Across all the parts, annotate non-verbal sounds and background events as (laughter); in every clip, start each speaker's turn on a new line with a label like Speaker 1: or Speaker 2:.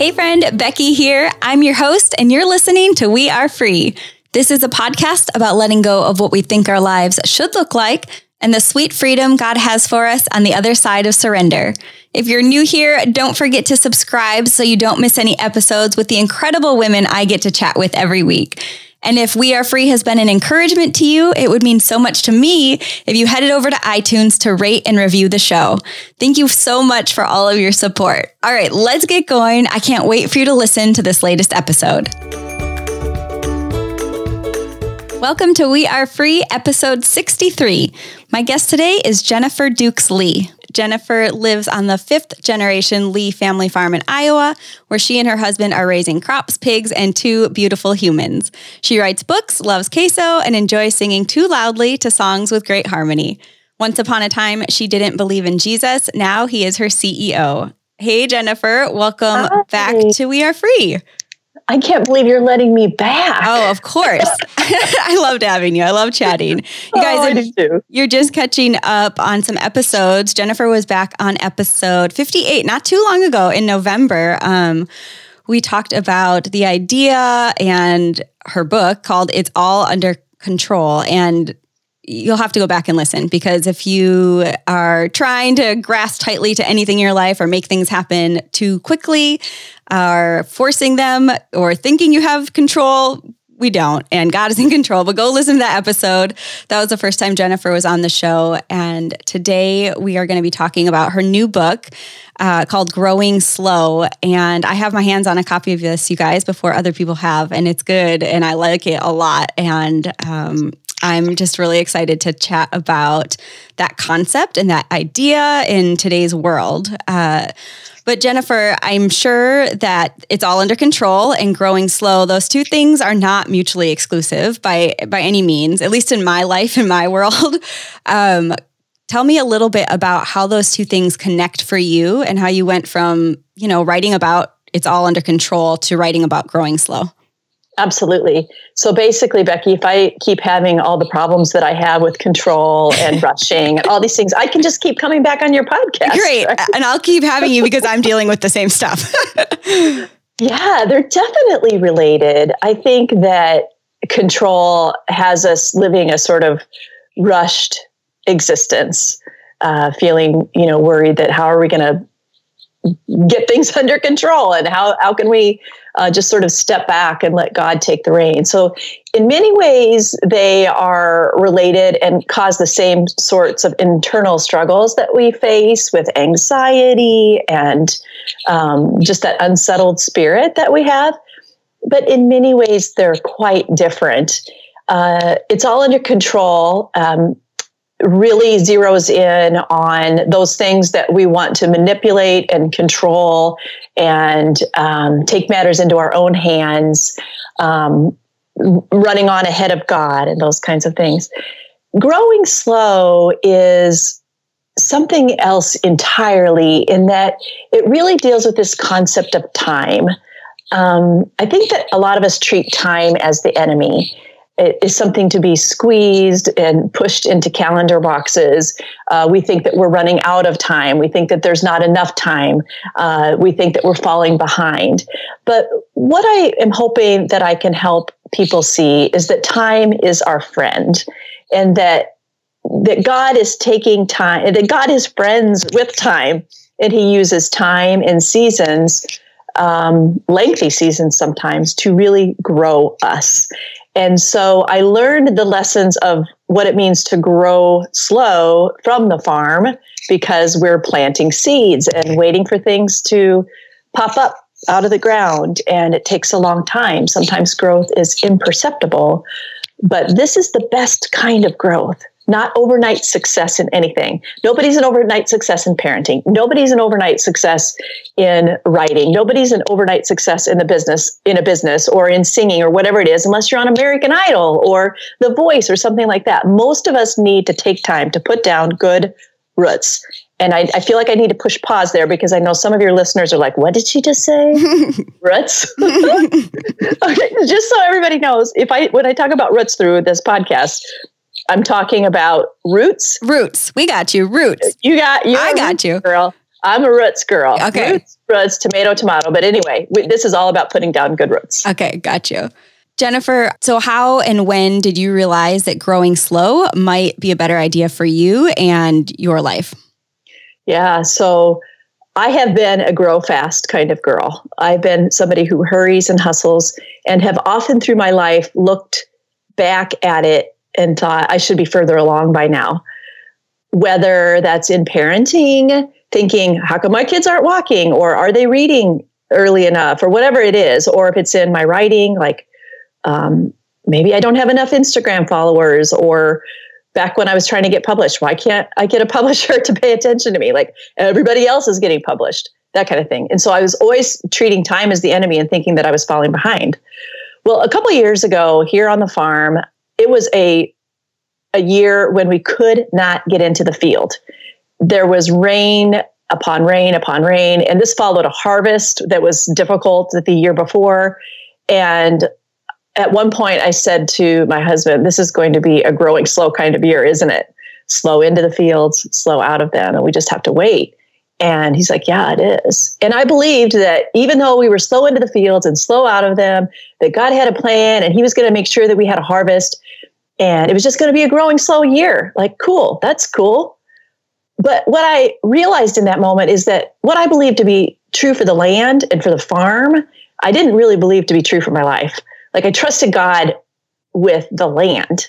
Speaker 1: Hey, friend, Becky here. I'm your host, and you're listening to We Are Free. This is a podcast about letting go of what we think our lives should look like and the sweet freedom God has for us on the other side of surrender. If you're new here, don't forget to subscribe so you don't miss any episodes with the incredible women I get to chat with every week. And if We Are Free has been an encouragement to you, it would mean so much to me if you headed over to iTunes to rate and review the show. Thank you so much for all of your support. All right, let's get going. I can't wait for you to listen to this latest episode. Welcome to We Are Free, episode 63. My guest today is Jennifer Dukes Lee. Jennifer lives on the fifth generation Lee family farm in Iowa, where she and her husband are raising crops, pigs, and two beautiful humans. She writes books, loves queso, and enjoys singing too loudly to songs with great harmony. Once upon a time, she didn't believe in Jesus. Now he is her CEO. Hey, Jennifer, welcome Hi. back to We Are Free.
Speaker 2: I can't believe you're letting me back.
Speaker 1: Oh, of course. (laughs) (laughs) I loved having you. I love chatting. You
Speaker 2: oh, guys, oh,
Speaker 1: you're just catching up on some episodes. Jennifer was back on episode 58 not too long ago in November. Um, we talked about the idea and her book called It's All Under Control. And you'll have to go back and listen because if you are trying to grasp tightly to anything in your life or make things happen too quickly, are forcing them or thinking you have control, we don't. And God is in control. But go listen to that episode. That was the first time Jennifer was on the show. And today we are going to be talking about her new book uh, called Growing Slow. And I have my hands on a copy of this, you guys, before other people have. And it's good. And I like it a lot. And um, I'm just really excited to chat about that concept and that idea in today's world. Uh, but Jennifer, I'm sure that it's all under control and growing slow. Those two things are not mutually exclusive by by any means, at least in my life, in my world. (laughs) Um, tell me a little bit about how those two things connect for you and how you went from you know writing about it's all under control to writing about growing slow.
Speaker 2: Absolutely. So basically, Becky, if I keep having all the problems that I have with control and (laughs) rushing and all these things, I can just keep coming back on your podcast.
Speaker 1: Great. Right? (laughs) And I'll keep having you because I'm dealing with the same stuff. (laughs)
Speaker 2: yeah, they're definitely related. I think that control has us living a sort of rushed existence, uh, feeling, you know, worried that how are we going to get things under control and how, how can we uh, just sort of step back and let God take the reins. So, in many ways, they are related and cause the same sorts of internal struggles that we face with anxiety and um, just that unsettled spirit that we have. But in many ways, they're quite different. Uh, it's all under control. Um, really zeroes in on those things that we want to manipulate and control and um, take matters into our own hands, um, running on ahead of God and those kinds of things. Growing slow is something else entirely in that it really deals with this concept of time. Um, I think that a lot of us treat time as the enemy is something to be squeezed and pushed into calendar boxes. Uh, we think that we're running out of time. We think that there's not enough time. Uh, we think that we're falling behind. But what I am hoping that I can help people see is that time is our friend and that that God is taking time, that God is friends with time, and He uses time and seasons, um, lengthy seasons sometimes, to really grow us. And so I learned the lessons of what it means to grow slow from the farm because we're planting seeds and waiting for things to pop up out of the ground. And it takes a long time. Sometimes growth is imperceptible, but this is the best kind of growth not overnight success in anything. Nobody's an overnight success in parenting. Nobody's an overnight success in writing. Nobody's an overnight success in the business, in a business or in singing or whatever it is, unless you're on American Idol or The Voice or something like that. Most of us need to take time to put down good roots. And I, I feel like I need to push pause there because I know some of your listeners are like, what did she just say? (laughs) roots? (laughs) (laughs) okay, just so everybody knows, if I when I talk about roots through this podcast, I'm talking about roots.
Speaker 1: Roots. We got you. Roots.
Speaker 2: You got you.
Speaker 1: I got you,
Speaker 2: girl. I'm a roots girl.
Speaker 1: Okay.
Speaker 2: Roots, roots, tomato, tomato. But anyway, we, this is all about putting down good roots.
Speaker 1: Okay, got you. Jennifer, so how and when did you realize that growing slow might be a better idea for you and your life?
Speaker 2: Yeah, so I have been a grow fast kind of girl. I've been somebody who hurries and hustles and have often through my life looked back at it and thought I should be further along by now. Whether that's in parenting, thinking, how come my kids aren't walking? Or are they reading early enough? Or whatever it is. Or if it's in my writing, like um, maybe I don't have enough Instagram followers. Or back when I was trying to get published, why can't I get a (laughs) publisher to pay attention to me? Like everybody else is getting published, that kind of thing. And so I was always treating time as the enemy and thinking that I was falling behind. Well, a couple years ago here on the farm, it was a a year when we could not get into the field there was rain upon rain upon rain. And this followed a harvest that was difficult the year before. And at one point, I said to my husband, This is going to be a growing slow kind of year, isn't it? Slow into the fields, slow out of them, and we just have to wait. And he's like, Yeah, it is. And I believed that even though we were slow into the fields and slow out of them, that God had a plan and He was going to make sure that we had a harvest. And it was just going to be a growing slow year. Like, cool, that's cool. But what I realized in that moment is that what I believed to be true for the land and for the farm, I didn't really believe to be true for my life. Like I trusted God with the land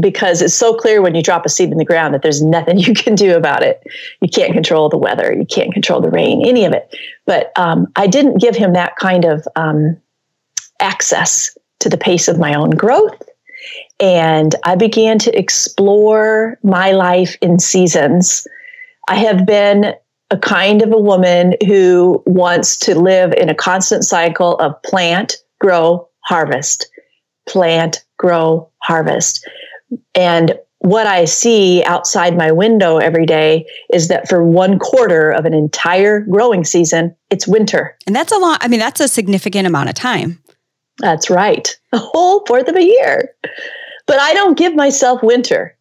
Speaker 2: because it's so clear when you drop a seed in the ground that there's nothing (laughs) you can do about it. You can't control the weather, you can't control the rain, any of it. But um, I didn't give him that kind of um, access to the pace of my own growth. And I began to explore my life in seasons I have been a kind of a woman who wants to live in a constant cycle of plant, grow, harvest, plant, grow, harvest. And what I see outside my window every day is that for one quarter of an entire growing season, it's winter.
Speaker 1: And that's a lot. I mean, that's a significant amount of time.
Speaker 2: That's right. (laughs) A whole fourth of a year. But I don't give myself winter.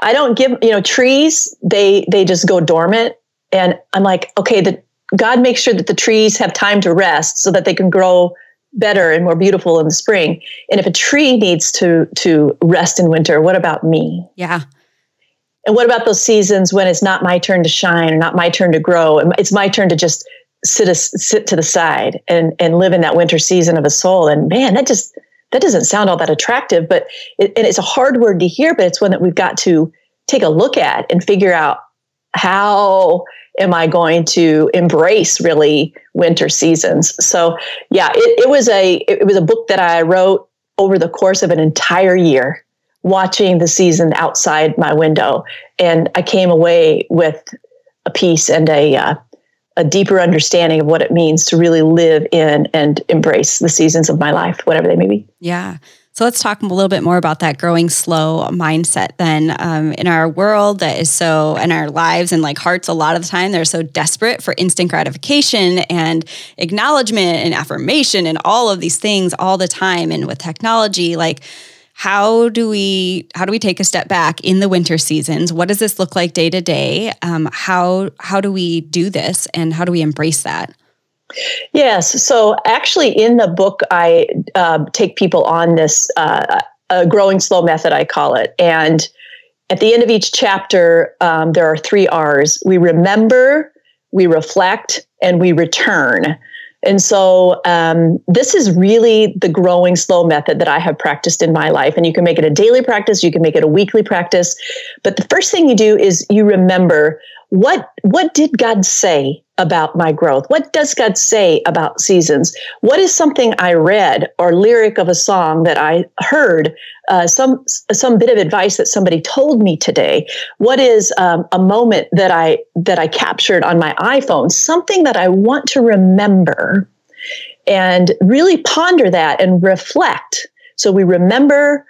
Speaker 2: I don't give, you know, trees, they they just go dormant. And I'm like, okay, the God makes sure that the trees have time to rest so that they can grow better and more beautiful in the spring. And if a tree needs to to rest in winter, what about me?
Speaker 1: Yeah.
Speaker 2: And what about those seasons when it's not my turn to shine or not my turn to grow? And it's my turn to just sit a, sit to the side and and live in that winter season of a soul. And man, that just that doesn't sound all that attractive, but it, and it's a hard word to hear, but it's one that we've got to take a look at and figure out how am I going to embrace really winter seasons. So yeah, it, it was a it was a book that I wrote over the course of an entire year, watching the season outside my window, and I came away with a piece and a uh, a deeper understanding of what it means to really live in and embrace the seasons of my life, whatever they may be.
Speaker 1: Yeah. So let's talk a little bit more about that growing slow mindset then um, in our world that is so, in our lives and like hearts, a lot of the time, they're so desperate for instant gratification and acknowledgement and affirmation and all of these things all the time. And with technology, like, how do we how do we take a step back in the winter seasons? What does this look like day to day? Um, how how do we do this and how do we embrace that?
Speaker 2: Yes. So actually in the book i uh, take people on this uh, growing slow method i call it. And at the end of each chapter um, there are three r's. We remember we reflect and we return and so, um, this is really the growing slow method that I have practiced in my life. And you can make it a daily practice, you can make it a weekly practice. But the first thing you do is you remember what what did God say about my growth? What does God say about seasons? What is something I read or lyric of a song that I heard? Uh, some some bit of advice that somebody told me today. What is um, a moment that I that I captured on my iPhone? Something that I want to remember, and really ponder that and reflect. So we remember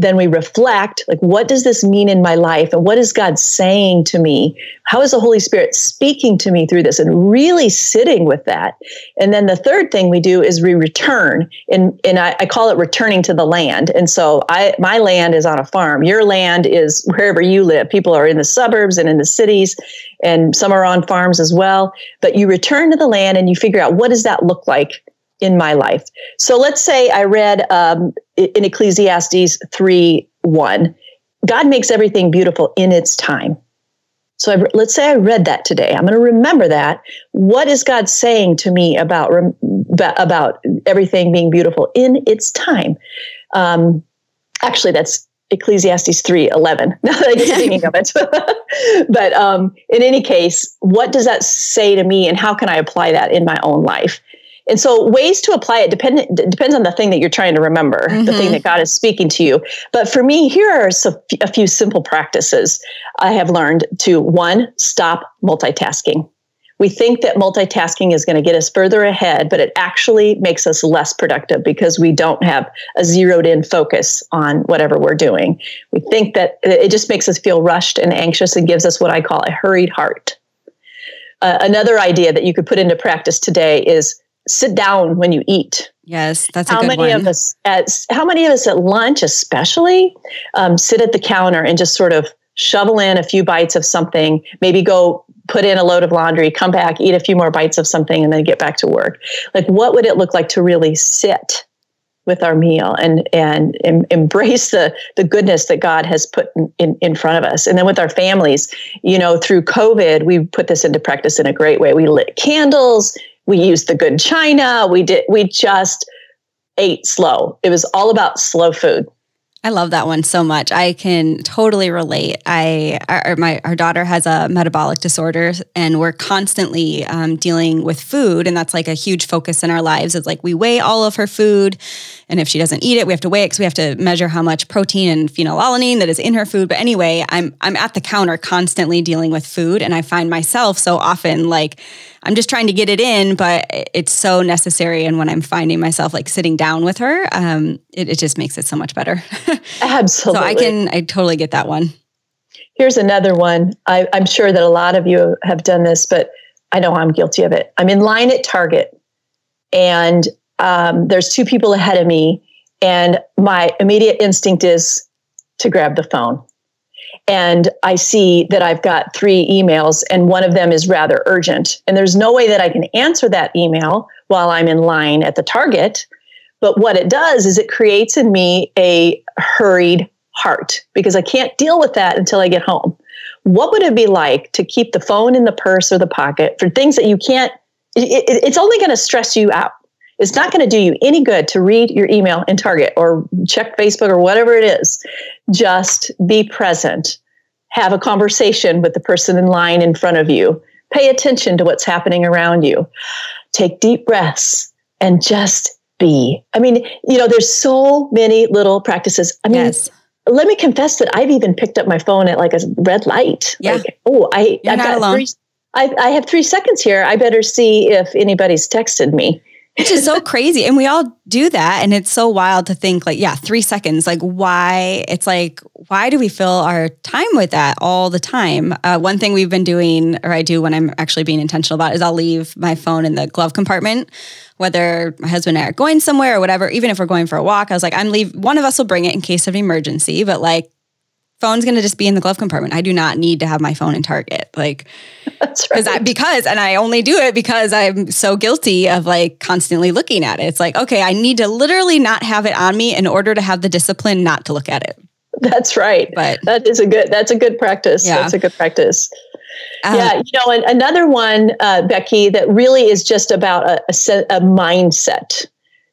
Speaker 2: then we reflect like what does this mean in my life? And what is god saying to me? How is the holy spirit speaking to me through this and really sitting with that? And then the third thing we do is we return and, and I, I call it returning to the land. And so i my land is on a farm. Your land is wherever you live. People are in the suburbs and in the cities and some are on farms as well. But you return to the land and you figure out what does that look like in my life. So let's say I read um, in Ecclesiastes 3 1, God makes everything beautiful in its time. So I, let's say I read that today. I'm going to remember that. What is God saying to me about about everything being beautiful in its time? Um, actually, that's Ecclesiastes 3 11. (laughs) Now that I get thinking of it. (laughs) but um, in any case, what does that say to me, and how can I apply that in my own life? And so ways to apply it depend, depends on the thing that you're trying to remember, mm-hmm. the thing mm-hmm. that God is speaking to you. But for me, here are a few simple practices I have learned to one, stop multitasking. We think that multitasking is going to get us further ahead, but it actually makes us less productive because we don't have a zeroed in focus on whatever we're doing. We think that it just makes us feel rushed and anxious and gives us what I call a hurried heart. Uh, another idea that you could put into practice today is sit down when you eat.
Speaker 1: Yes, that's
Speaker 2: how many
Speaker 1: one.
Speaker 2: of us at how many of us at lunch, especially, um, sit at the counter and just sort of shovel in a few bites of something. Maybe go put in a load of laundry, come back, eat a few more bites of something, and then get back to work. Like, what would it look like to really sit? with our meal and and em- embrace the the goodness that God has put in, in, in front of us. And then with our families, you know, through COVID, we put this into practice in a great way. We lit candles, we used the good china. We did. We just ate slow. It was all about slow food.
Speaker 1: I love that one so much. I can totally relate. I our, my our daughter has a metabolic disorder, and we're constantly um, dealing with food, and that's like a huge focus in our lives. It's like we weigh all of her food, and if she doesn't eat it, we have to weigh it because we have to measure how much protein and phenylalanine that is in her food. But anyway, I'm I'm at the counter constantly dealing with food, and I find myself so often like I'm just trying to get it in, but it's so necessary. And when I'm finding myself like sitting down with her, um, it, it just makes it so much better.
Speaker 2: Absolutely. (laughs)
Speaker 1: so I can, I totally get that one.
Speaker 2: Here's another one. I, I'm sure that a lot of you have done this, but I know I'm guilty of it. I'm in line at Target and um, there's two people ahead of me, and my immediate instinct is to grab the phone and I see that I've got three emails and one of them is rather urgent. And there's no way that I can answer that email while I'm in line at the Target. But what it does is it creates in me a hurried heart because I can't deal with that until I get home. What would it be like to keep the phone in the purse or the pocket for things that you can't? It, it, it's only going to stress you out. It's not going to do you any good to read your email in Target or check Facebook or whatever it is. Just be present. Have a conversation with the person in line in front of you. Pay attention to what's happening around you. Take deep breaths and just be. I mean, you know, there's so many little practices. I mean, yes. let me confess that I've even picked up my phone at like a red light.
Speaker 1: Yeah.
Speaker 2: Like, oh, I,
Speaker 1: You're
Speaker 2: I've got
Speaker 1: alone.
Speaker 2: three. I, I have three seconds here. I better see if anybody's texted me
Speaker 1: which is so crazy. And we all do that. And it's so wild to think, like, yeah, three seconds. Like, why? It's like, why do we fill our time with that all the time? Uh, one thing we've been doing, or I do when I'm actually being intentional about, it, is I'll leave my phone in the glove compartment, whether my husband and I are going somewhere or whatever. Even if we're going for a walk, I was like, I'm leave. One of us will bring it in case of emergency, but like, phone's going to just be in the glove compartment. I do not need to have my phone in Target. Like, (laughs)
Speaker 2: that's right.
Speaker 1: I, because, and I only do it because I'm so guilty of like constantly looking at it. It's like, okay, I need to literally not have it on me in order to have the discipline not to look at it.
Speaker 2: That's right. But that is a good, that's a good practice. Yeah. That's a good practice. Um, yeah. You know, and another one, uh, Becky, that really is just about a, a, a mindset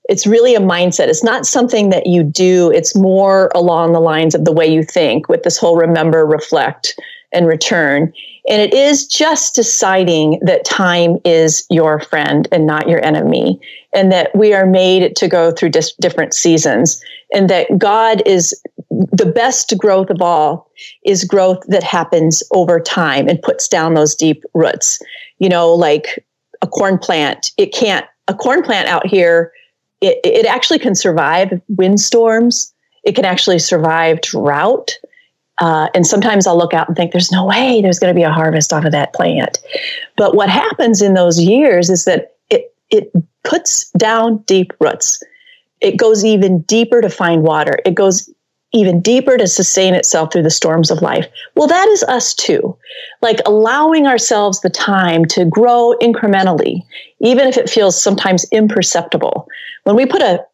Speaker 2: it's really a mindset. It's not something that you do. It's more along the lines of the way you think with this whole remember, reflect, and return. And it is just deciding that time is your friend and not your enemy, and that we are made to go through dis- different seasons, and that God is the best growth of all is growth that happens over time and puts down those deep roots. You know, like a corn plant, it can't, a corn plant out here it, it actually can survive windstorms. It can actually survive drought. Uh, and sometimes I'll look out and think, there's no way there's going to be a harvest off of that plant. But what happens in those years is that it, it puts down deep roots. It goes even deeper to find water. It goes even deeper to sustain itself through the storms of life. Well, that is us too. Like allowing ourselves the time to grow incrementally, even if it feels sometimes imperceptible. When we put a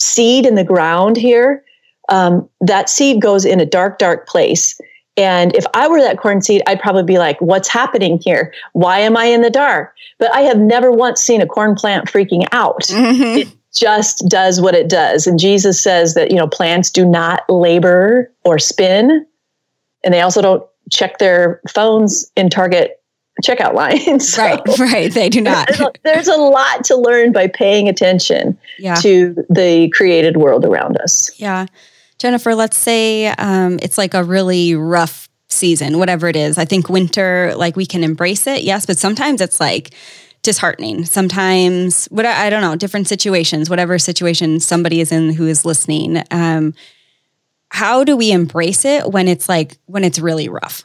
Speaker 2: seed in the ground here, um, that seed goes in a dark, dark place. And if I were that corn seed, I'd probably be like, what's happening here? Why am I in the dark? But I have never once seen a corn plant freaking out. Mm-hmm. It just does what it does. And Jesus says that, you know, plants do not labor or spin. And they also don't check their phones in Target checkout lines. (laughs)
Speaker 1: So right, right. They do not.
Speaker 2: There's a, there's a lot to learn by paying attention yeah. to the created world around us.
Speaker 1: Yeah. Jennifer, let's say um, it's like a really rough season, whatever it is. I think winter, like we can embrace it, yes, but sometimes it's like disheartening. Sometimes, what I, I don't know, different situations, whatever situation somebody is in who is listening. Um, how do we embrace it when it's like when it's really rough?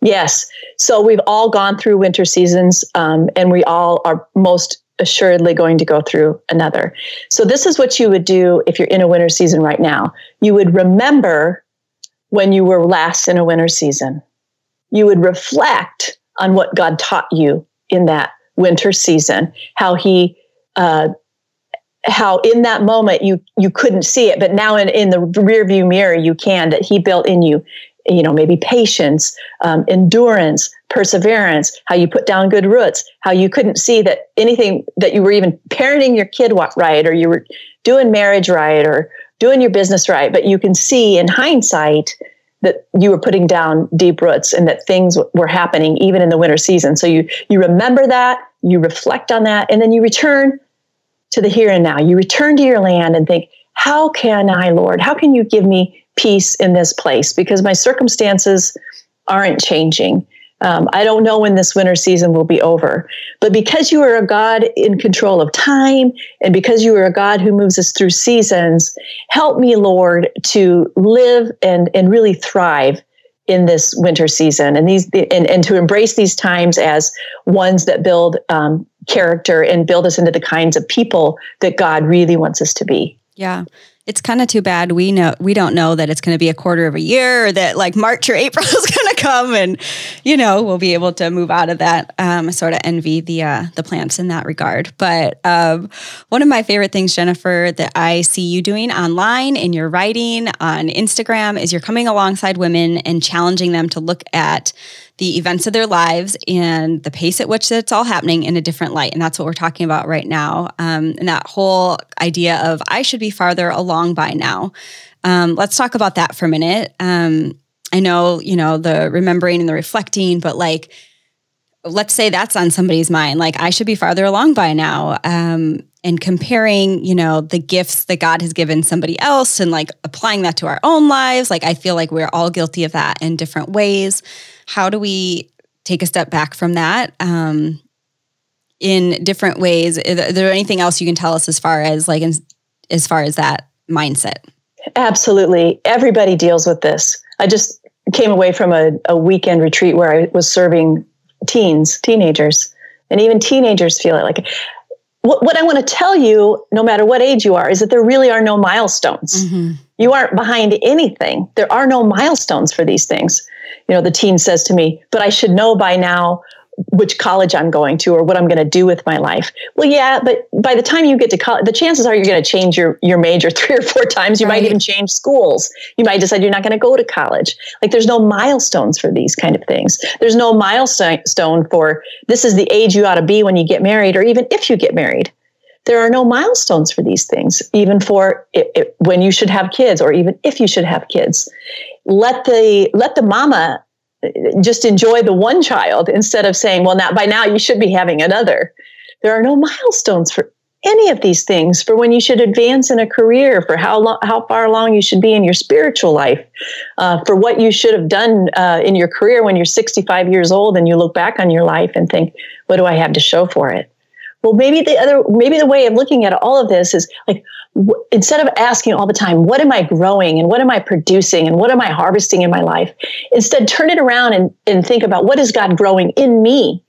Speaker 2: Yes. So we've all gone through winter seasons, um, and we all are most assuredly going to go through another. So this is what you would do if you're in a winter season right now. You would remember when you were last in a winter season. You would reflect on what God taught you in that winter season, how he uh, how in that moment you you couldn't see it, but now in, in the rear view mirror you can, that he built in you, you know, maybe patience, um, endurance, perseverance, how you put down good roots, how you couldn't see that anything that you were even parenting your kid right, or you were doing marriage right, or doing your business right, but you can see in hindsight that you were putting down deep roots and that things were happening even in the winter season. So you you remember that, you reflect on that, and then you return to the here and now. You return to your land and think, how can I, Lord? How can you give me peace in this place? Because my circumstances aren't changing. Um, I don't know when this winter season will be over. But because you are a God in control of time, and because you are a God who moves us through seasons, help me, Lord, to live and, and really thrive in this winter season and these and, and to embrace these times as ones that build um, character and build us into the kinds of people that God really wants us to be.
Speaker 1: Yeah it's kind of too bad we know we don't know that it's going to be a quarter of a year or that like March or April (laughs) is going come and you know we'll be able to move out of that. Um, sort of envy the uh, the plants in that regard. But um, one of my favorite things, Jennifer, that I see you doing online in your writing on Instagram is you're coming alongside women and challenging them to look at the events of their lives and the pace at which it's all happening in a different light. And that's what we're talking about right now. Um, and that whole idea of I should be farther along by now. Um, let's talk about that for a minute. Um, I know, you know, the remembering and the reflecting, but like, let's say that's on somebody's mind. Like, I should be farther along by now. Um, and comparing, you know, the gifts that God has given somebody else and like applying that to our own lives. Like, I feel like we're all guilty of that in different ways how do we take a step back from that um, in different ways? Is there anything else you can tell us as far as like in, as far as that mindset?
Speaker 2: Absolutely. Everybody deals with this. I just came away from a, a weekend retreat where I was serving teens, teenagers, and even teenagers feel it. Like what, what I want to tell you, no matter what age you are, is that there really are no milestones. Mm-hmm. You aren't behind anything. There are no milestones for these things you know, the teen says to me, but I should know by now which college I'm going to or what I'm going to do with my life. Well, yeah, but by the time you get to college, the chances are you're going to change your, your major (laughs) three or four times. You right. might even change schools. You might decide you're not going to go to college. Like there's no milestones for these kind of things. There's no milestone for this is the age you ought to be when you get married or even if you get married. There are no milestones for these things, even for it, it, when you should have kids or even if you should have kids let the let the mama just enjoy the one child instead of saying, well, now by now you should be having another. There are no milestones for any of these things for when you should advance in a career, for how long, how far along you should be in your spiritual life, uh, for what you should have done uh, in your career when you're 65 years old and you look back on your life and think, what do I have to show for it? Well, maybe the other, maybe the way of looking at all of this is like, w- instead of asking all the time, what am I growing and what am I producing and what am I harvesting in my life? Instead, turn it around and, and think about what is God growing in me?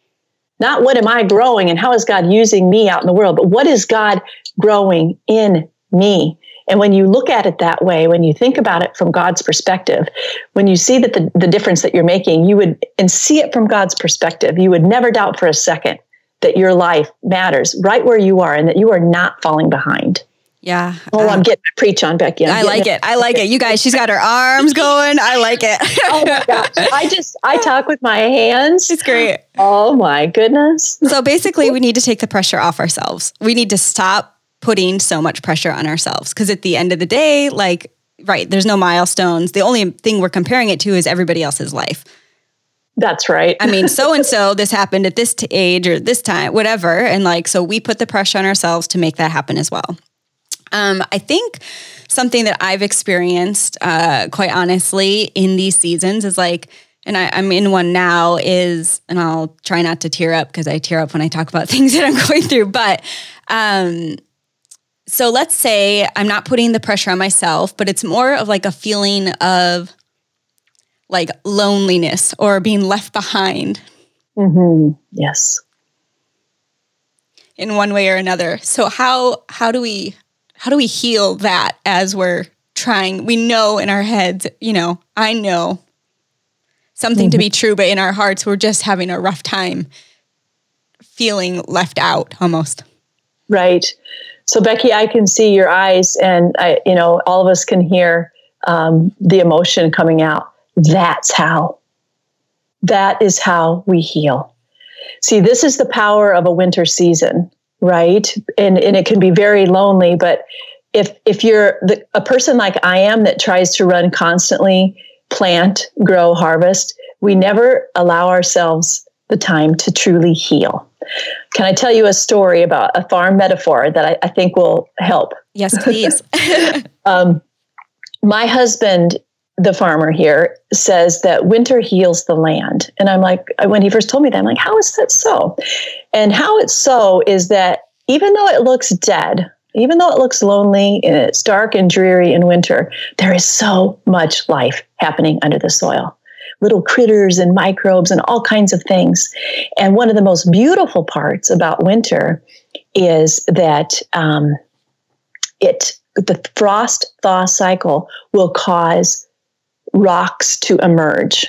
Speaker 2: Not what am I growing and how is God using me out in the world, but what is God growing in me? And when you look at it that way, when you think about it from God's perspective, when you see that the, the difference that you're making, you would, and see it from God's perspective, you would never doubt for a second that your life matters right where you are and that you are not falling behind.
Speaker 1: Yeah.
Speaker 2: Oh, uh, I'm getting to preach on Becky.
Speaker 1: I like it. I like it. You guys, she's got her arms going. I like it. (laughs)
Speaker 2: oh my gosh. I just, I (laughs) talk with my hands.
Speaker 1: It's great.
Speaker 2: Oh my goodness.
Speaker 1: So basically, we need to take the pressure off ourselves. We need to stop putting so much pressure on ourselves. Because at the end of the day, like, right, there's no milestones. The only thing we're comparing it to is everybody else's life.
Speaker 2: That's right.
Speaker 1: I mean, so and so, this happened at this t- age or this time, whatever. And like, so we put the pressure on ourselves to make that happen as well. Um, I think something that I've experienced, uh, quite honestly, in these seasons is like, and I, am in one now is, and I'll try not to tear up because I tear up when I talk about (laughs) things that I'm going through, but um, so let's say I'm not putting the pressure on myself, but it's more of like a feeling of like loneliness or being left behind.
Speaker 2: Mm-hmm. Yes.
Speaker 1: In one way or another. So how how do we how do we heal that as we're trying? We know in our heads, you know, I know something mm-hmm. to be true, but in our hearts, we're just having a rough time feeling left out almost.
Speaker 2: Right. So Becky, I can see your eyes, and I, you know, all of us can hear um, the emotion coming out. That's how. That is how we heal. See, this is the power of a winter season, right? And and it can be very lonely, but if if you're the, a person like I am that tries to run constantly, plant, grow, harvest, we never allow ourselves the time to truly heal. Can I tell you a story about a farm metaphor that I, I think will help?
Speaker 1: Yes, please. (laughs)
Speaker 2: um, my husband, the farmer here, says that winter heals the land. And I'm like, when he first told me that, I'm like, how is that so? And how it's so is that even though it looks dead, even though it looks lonely and it's dark and dreary in winter, there is so much life happening under the soil little critters and microbes and all kinds of things. And one of the most beautiful parts about winter is that um, it the frost thaw cycle will cause rocks to emerge.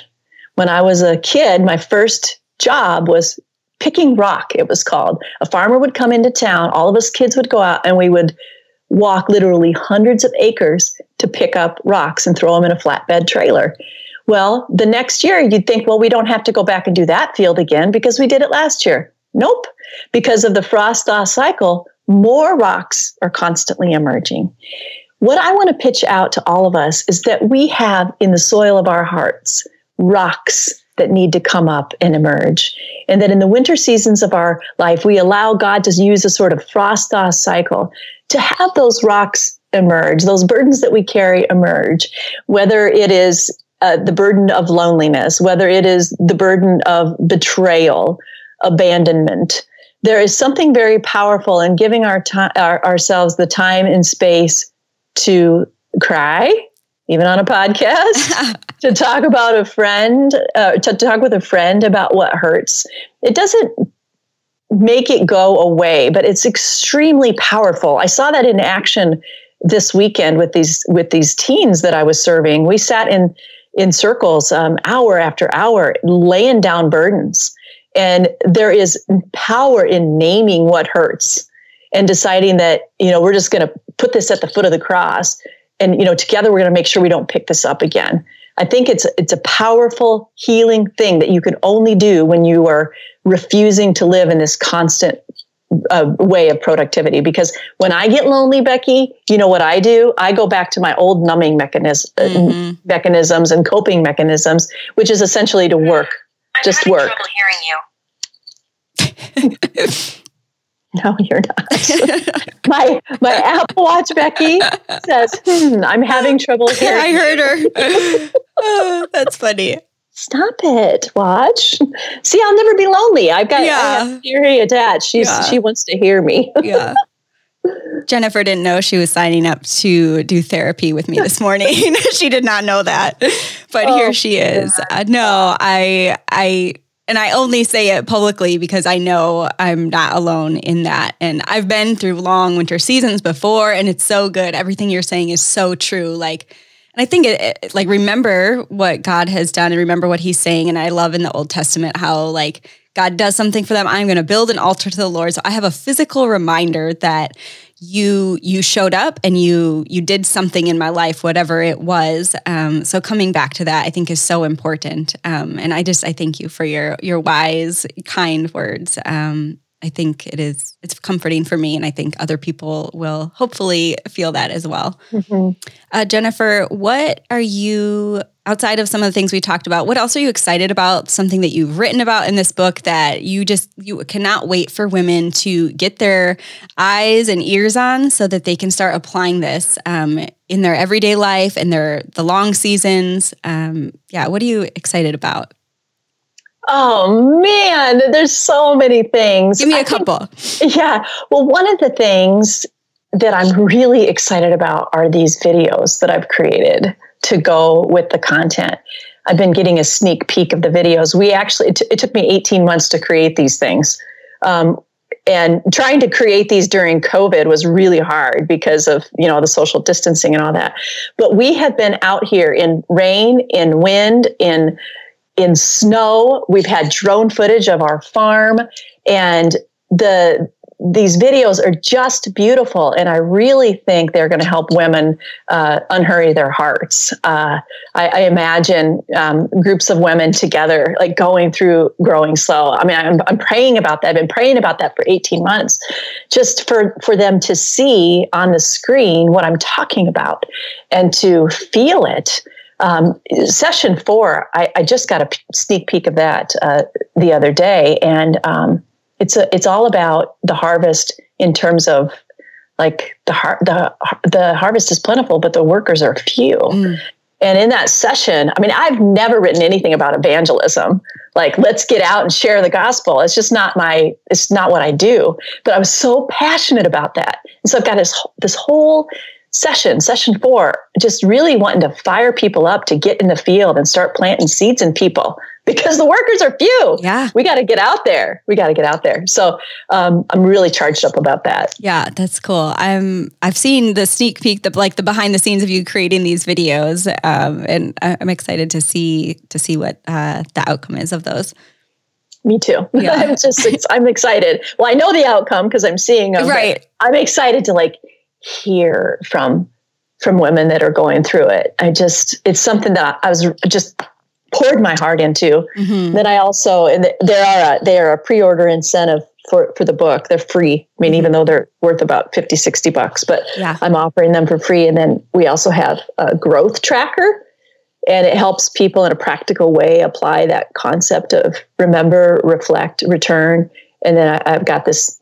Speaker 2: When I was a kid, my first job was picking rock, it was called. A farmer would come into town, all of us kids would go out, and we would walk literally hundreds of acres to pick up rocks and throw them in a flatbed trailer. Well, the next year you'd think, well, we don't have to go back and do that field again because we did it last year. Nope. Because of the frost thaw cycle, more rocks are constantly emerging. What I want to pitch out to all of us is that we have in the soil of our hearts rocks that need to come up and emerge. And that in the winter seasons of our life, we allow God to use a sort of frost thaw cycle to have those rocks emerge, those burdens that we carry emerge, whether it is uh, the burden of loneliness, whether it is the burden of betrayal, abandonment. There is something very powerful in giving our time, our, ourselves the time and space to cry, even on a podcast, (laughs) to talk about a friend, uh, to talk with a friend about what hurts. It doesn't make it go away, but it's extremely powerful. I saw that in action this weekend with these with these teens that I was serving. We sat in in circles um, hour after hour, laying down burdens. And there is power in naming what hurts and deciding that, you know, we're just going to put this at the foot of the cross. And, you know, together we're going to make sure we don't pick this up again. I think it's it's a powerful healing thing that you can only do when you are refusing to live in this constant a way of productivity because when I get lonely, Becky, you know what I do? I go back to my old numbing mechanism, uh, mm-hmm. mechanisms and coping mechanisms, which is essentially to work, I'm just work. hearing you. (laughs) (laughs) no, you're not. (laughs) my my Apple Watch, Becky, says, hmm, "I'm having trouble (laughs) hearing."
Speaker 1: I heard her. oh, that's funny.
Speaker 2: Stop it. Watch. See, I'll never be lonely. I've got yeah. Siri attached. She's yeah. she wants to hear me.
Speaker 1: yeah. Jennifer didn't know she was signing up to do therapy with me this morning. she did not know that. But oh, here she is. Uh, no, I I and I only say it publicly because I know I'm not alone in that. And I've been through long winter seasons before and it's so good. Everything you're saying is so true. Like and I think it, it, like remember what God has done and remember what he's saying and I love in the Old Testament how like God does something for them, I'm going to build an altar to the Lord. So I have a physical reminder that you you showed up and you you did something in my life, whatever it was. Um, so coming back to that, I think is so important. Um, and I just I thank you for your your wise, kind words. Um, I think it is it's comforting for me, and I think other people will hopefully feel that as well. Mm-hmm. Uh, Jennifer, what are you outside of some of the things we talked about? What else are you excited about? Something that you've written about in this book that you just you cannot wait for women to get their eyes and ears on, so that they can start applying this um, in their everyday life and their the long seasons. Um, yeah, what are you excited about?
Speaker 2: Oh man, there's so many things.
Speaker 1: Give me a I couple.
Speaker 2: Think, (laughs) yeah. Well, one of the things that I'm really excited about are these videos that I've created to go with the content. I've been getting a sneak peek of the videos. We actually, it, t- it took me 18 months to create these things. Um, and trying to create these during COVID was really hard because of, you know, the social distancing and all that. But we have been out here in rain, in wind, in in snow. We've had drone footage of our farm and the these videos are just beautiful, and I really think they're going to help women uh, unhurry their hearts. Uh, I, I, imagine um, groups of women together, like going through growing slow. I mean, I'm, I'm praying about that. I've been praying about that for 18 months, just for for them to see on the screen what I'm talking about and to feel it. Um, session four, I, I, just got a sneak peek of that uh, the other day, and um, it's a, it's all about the harvest in terms of like the har- the the harvest is plentiful, but the workers are few. Mm. And in that session, I mean, I've never written anything about evangelism. Like, let's get out and share the gospel. It's just not my, it's not what I do. But I was so passionate about that. And so I've got this, this whole session, session four, just really wanting to fire people up to get in the field and start planting seeds in people because the workers are few.
Speaker 1: Yeah.
Speaker 2: We got to get out there. We got to get out there. So um, I'm really charged up about that.
Speaker 1: Yeah, that's cool. I'm, I've seen the sneak peek, the, like the behind the scenes of you creating these videos. Um, and I'm excited to see, to see what uh, the outcome is of those.
Speaker 2: Me too. (laughs) Yeah. I'm just, I'm excited. Well, I know the outcome because I'm seeing them.
Speaker 1: Right.
Speaker 2: I'm excited to like hear from from women that are going through it. I just it's something that I was just poured my heart into. Mm-hmm. Then I also and there are a, they are a pre-order incentive for for the book. They're free. I mean, mm-hmm. even though they're worth about 50, 60 bucks, but yeah. I'm offering them for free. And then we also have a growth tracker. And it helps people in a practical way apply that concept of remember, reflect, return. And then I, I've got this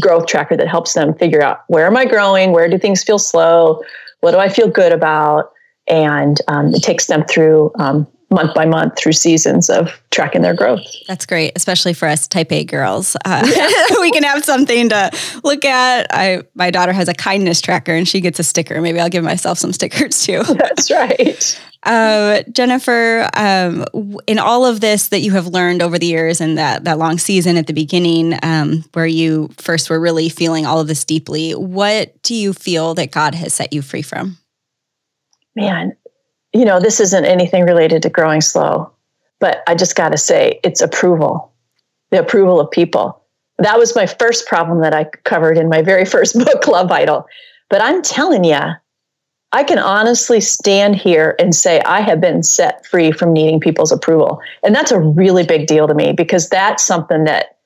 Speaker 2: growth tracker that helps them figure out where am I growing? Where do things feel slow? What do I feel good about? And um, it takes them through um, month by month through seasons of tracking their growth.
Speaker 1: That's great, especially for us type A girls. Uh, yeah. (laughs) we can have something to look at. I my daughter has a kindness tracker and she gets a sticker. Maybe I'll give myself some stickers too. (laughs)
Speaker 2: That's right. (laughs)
Speaker 1: Uh, Jennifer, um, in all of this that you have learned over the years and that that long season at the beginning, um, where you first were really feeling all of this deeply, what do you feel that God has set you free from?
Speaker 2: Man, you know, this isn't anything related to growing slow, but I just got to say, it's approval, the approval of people. That was my first problem that I covered in my very first (laughs) book, Love Idol. But I'm telling you, I can honestly stand here and say I have been set free from needing people's approval. And that's a really big deal to me because that's something that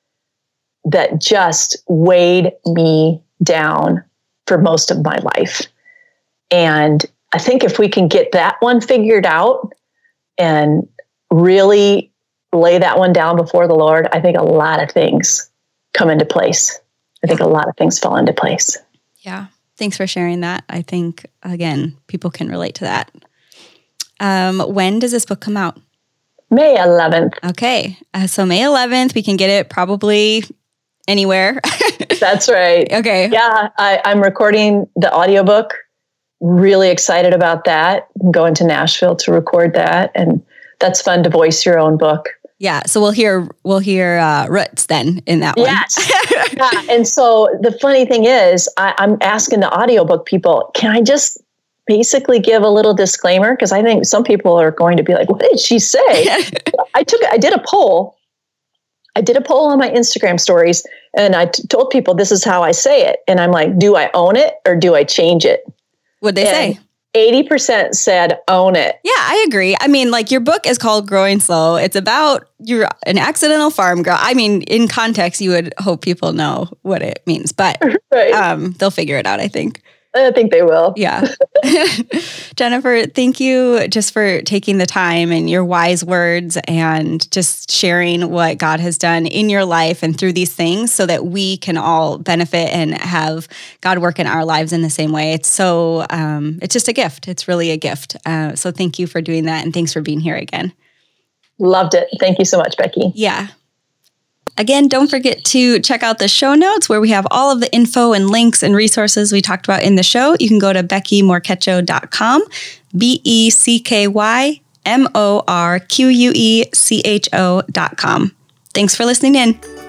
Speaker 2: that just weighed me down for most of my life. And I think if we can get that one figured out and really lay that one down before the Lord, I think a lot of things come into place. I think a lot of things fall into place.
Speaker 1: Yeah. Thanks for sharing that. I think, again, people can relate to that. Um, when does this book come out?
Speaker 2: May 11th.
Speaker 1: Okay. Uh, so May 11th, we can get it probably anywhere. (laughs)
Speaker 2: That's right.
Speaker 1: Okay.
Speaker 2: Yeah, I, I'm recording the audiobook. Really excited about that. I'm going to Nashville to record that. And that's fun to voice your own book.
Speaker 1: Yeah. So we'll hear we'll hear uh, roots then in that one.
Speaker 2: Yes. (laughs) yeah. And so the funny thing is, I, I'm asking the audiobook people, can I just basically give a little disclaimer? Because I think some people are going to be like, what did she say? (laughs) I took I did a poll. I did a poll on my Instagram stories and I t- told people this is how I say it. And I'm like, do I own it or do I change it?
Speaker 1: What'd they
Speaker 2: And
Speaker 1: say?
Speaker 2: 80% said own it.
Speaker 1: Yeah, I agree. I mean, like your book is called Growing Slow. It's about you're an accidental farm girl. I mean, in context, you would hope people know what it means, but (laughs)
Speaker 2: Right.
Speaker 1: um, they'll figure it out. I think.
Speaker 2: I think they will.
Speaker 1: Yeah. (laughs) (laughs) Jennifer, thank you just for taking the time and your wise words and just sharing what God has done in your life and through these things so that we can all benefit and have God work in our lives in the same way. It's so, um, it's just a gift. It's really a gift. Uh, so thank you for doing that. And thanks for being here again.
Speaker 2: Loved it. Thank you so much, Becky.
Speaker 1: Yeah. Again, don't forget to check out the show notes where we have all of the info and links and resources we talked about in the show. You can go to beckymorquecho.com, B E C K Y M O R Q U E C H O.com. Thanks for listening in.